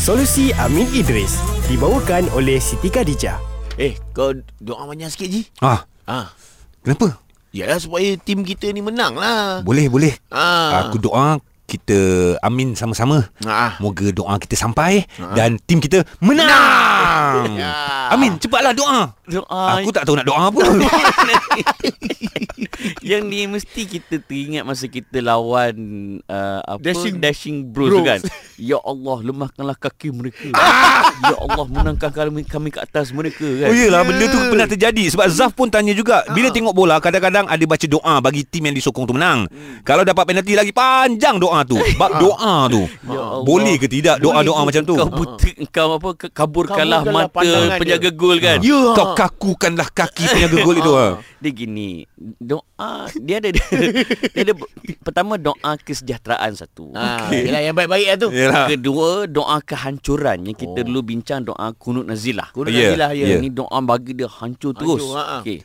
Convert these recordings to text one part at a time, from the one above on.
Solusi Amin Idris dibawakan oleh Siti Khadijah. Eh, kau doa banyak sikit Ji. Ah, Ah, kenapa? yalah supaya tim kita ni menang lah. Boleh, boleh. Ah. Aku doa kita amin sama-sama. Ah. Moga doa kita sampai Ah. dan tim kita menang. Ya. Amin, cepatlah doa. Doa Aku tak tahu nak doa apa. Yang ni mesti kita teringat masa kita lawan uh, apa Dashing dashing bros, tu Bros. kan. Ya Allah lemahkanlah kaki mereka. ya Allah menangkan kami kami ke atas mereka kan. Oh iyalah benda tu pernah terjadi sebab Zaf pun tanya juga Ah. bila tengok bola kadang-kadang ada baca doa bagi tim yang disokong tu menang. Kalau dapat penalti lagi panjang doa tu. Bab doa tu. Ya Allah. Boleh ke tidak doa-doa macam tu? Kau buta kau apa kaburkanlah Kaburkanlah mata penjaga dia. gol kan. Ya. Kau kakukanlah kaki penjaga gol itu. ha. Dia gini, doa dia ada dia ada pertama doa kesejahteraan satu. Ah, yalah yang baik-baik lah tu. Yalah. Kedua doa kehancuran yang kita Oh. dulu bincang doa kunut nazilah. Kunut Ya, nazilah ya. ya. Ini doa bagi dia hancur terus. Hancur, ha-ha. Okey.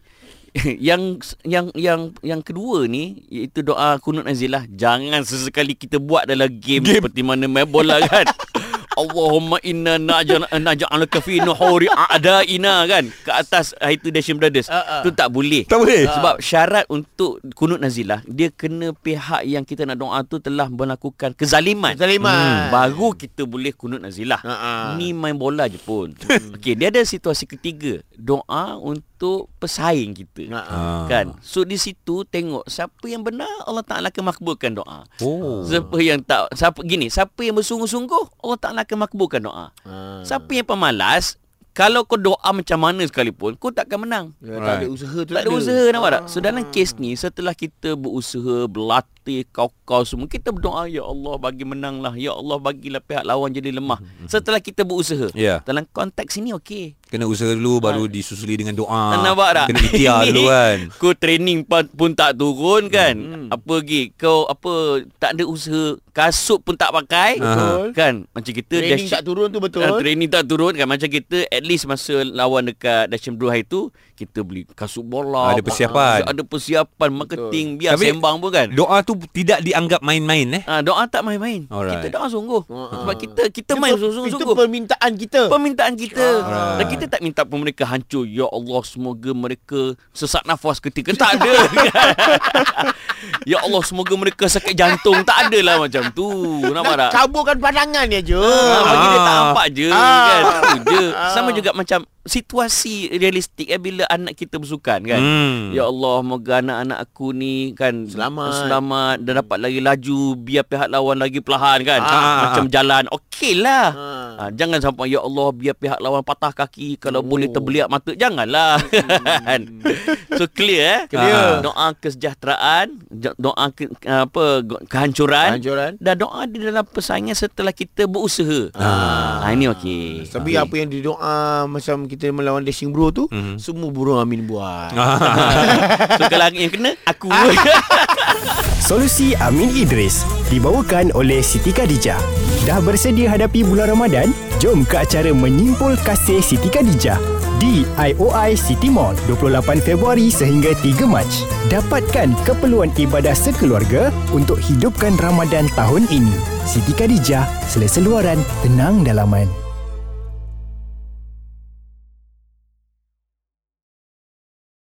yang yang yang yang kedua ni iaitu doa kunut nazilah jangan sesekali kita buat dalam game, Game. seperti mana main bola kan. Allahumma inna naj'al naj'aluka fi nuhuri a'daina kan ke atas ah, itu Dashing Brothers. Ah, ah. Tu tak boleh. Tak boleh. Sebab syarat untuk kunut nazilah dia kena pihak yang kita nak doa tu telah melakukan kezaliman. Zaliman. Baru kita boleh kunut nazilah. Ha, ha. Ni main bola je pun. Okey, dia ada situasi ketiga. Doa untuk pesaing kita. Ah. Kan? So di situ tengok siapa yang benar Allah Taala akan makbulkan doa. Oh. Siapa yang tak siapa gini, siapa yang bersungguh-sungguh Allah Taala akan makbulkan doa. Ah. Siapa yang pemalas kalau kau doa macam mana sekalipun kau takkan menang. Ya, tak ada usaha tu Tak ada usaha nampak tak? So dalam kes ni setelah kita berusaha berlatih kau-kau semua kita berdoa ya Allah bagi menanglah ya Allah bagilah pihak lawan jadi lemah. Setelah kita berusaha. Ya. Dalam konteks ini okey. Kena usaha dulu baru disusuli dengan doa. Nampak tak? Kena ikhtiar Ini dulu kan. Kau training pun, pun tak turun kan. Apa lagi? Kau apa tak ada usaha kasut pun tak pakai. Betul. Kan? Macam kita Training dash- tak turun tu betul. Ah, training tak turun kan macam kita at least masa lawan dekat Dashing Bro hari tu kita beli kasut bola Ada persiapan. ada persiapan marketing biar Tapi- sembang pun kan Doa tu tidak dianggap main-main eh. Ah doa tak main-main. Alright. Kita doa sungguh. Ah. Sebab kita kita Itu main per- Itu sungguh-sungguh. permintaan kita. Permintaan kita Alright. Dan kita tak minta pun mereka hancur Ya Allah semoga mereka Sesak nafas ketika Tak ada Ya Allah semoga mereka sakit jantung Tak adalah macam tu Nampak tak? Caburkan pandangan dia je. Ah, bagi dia tak nampak je Ah. kan tu je sama juga macam situasi realistik eh bila anak kita bersukan kan Hmm. ya Allah moga anak-anak aku ni kan Selamat. selamat dan dapat lagi laju biar pihak lawan lagi perlahan kan Ah. macam jalan okeylah Ah. ah, jangan sampai ya Allah biar pihak lawan patah kaki kalau Oh. boleh terbeliak mata janganlah kan so clear eh Clear. Ah, doa kesejahteraan doa ke, apa kehancuran Kehancuran. dan doa di dalam persaingan setelah kita berusaha. Ah, ini okey. Tapi apa yang didoa macam kita melawan Dashing Bro tu, Mhm. semua burung Amin buat. so kalau yang kena aku. Solusi Amin Idris dibawakan oleh Siti Khadijah. Dah bersedia hadapi bulan Ramadan? Jom ke acara Menyimpul Kasih Siti Khadijah di IOI City Mall 28 Februari sehingga 3 Mac. Dapatkan keperluan ibadah sekeluarga untuk hidupkan Ramadan tahun ini. Siti Khadijah, selesa luaran, tenang dalaman.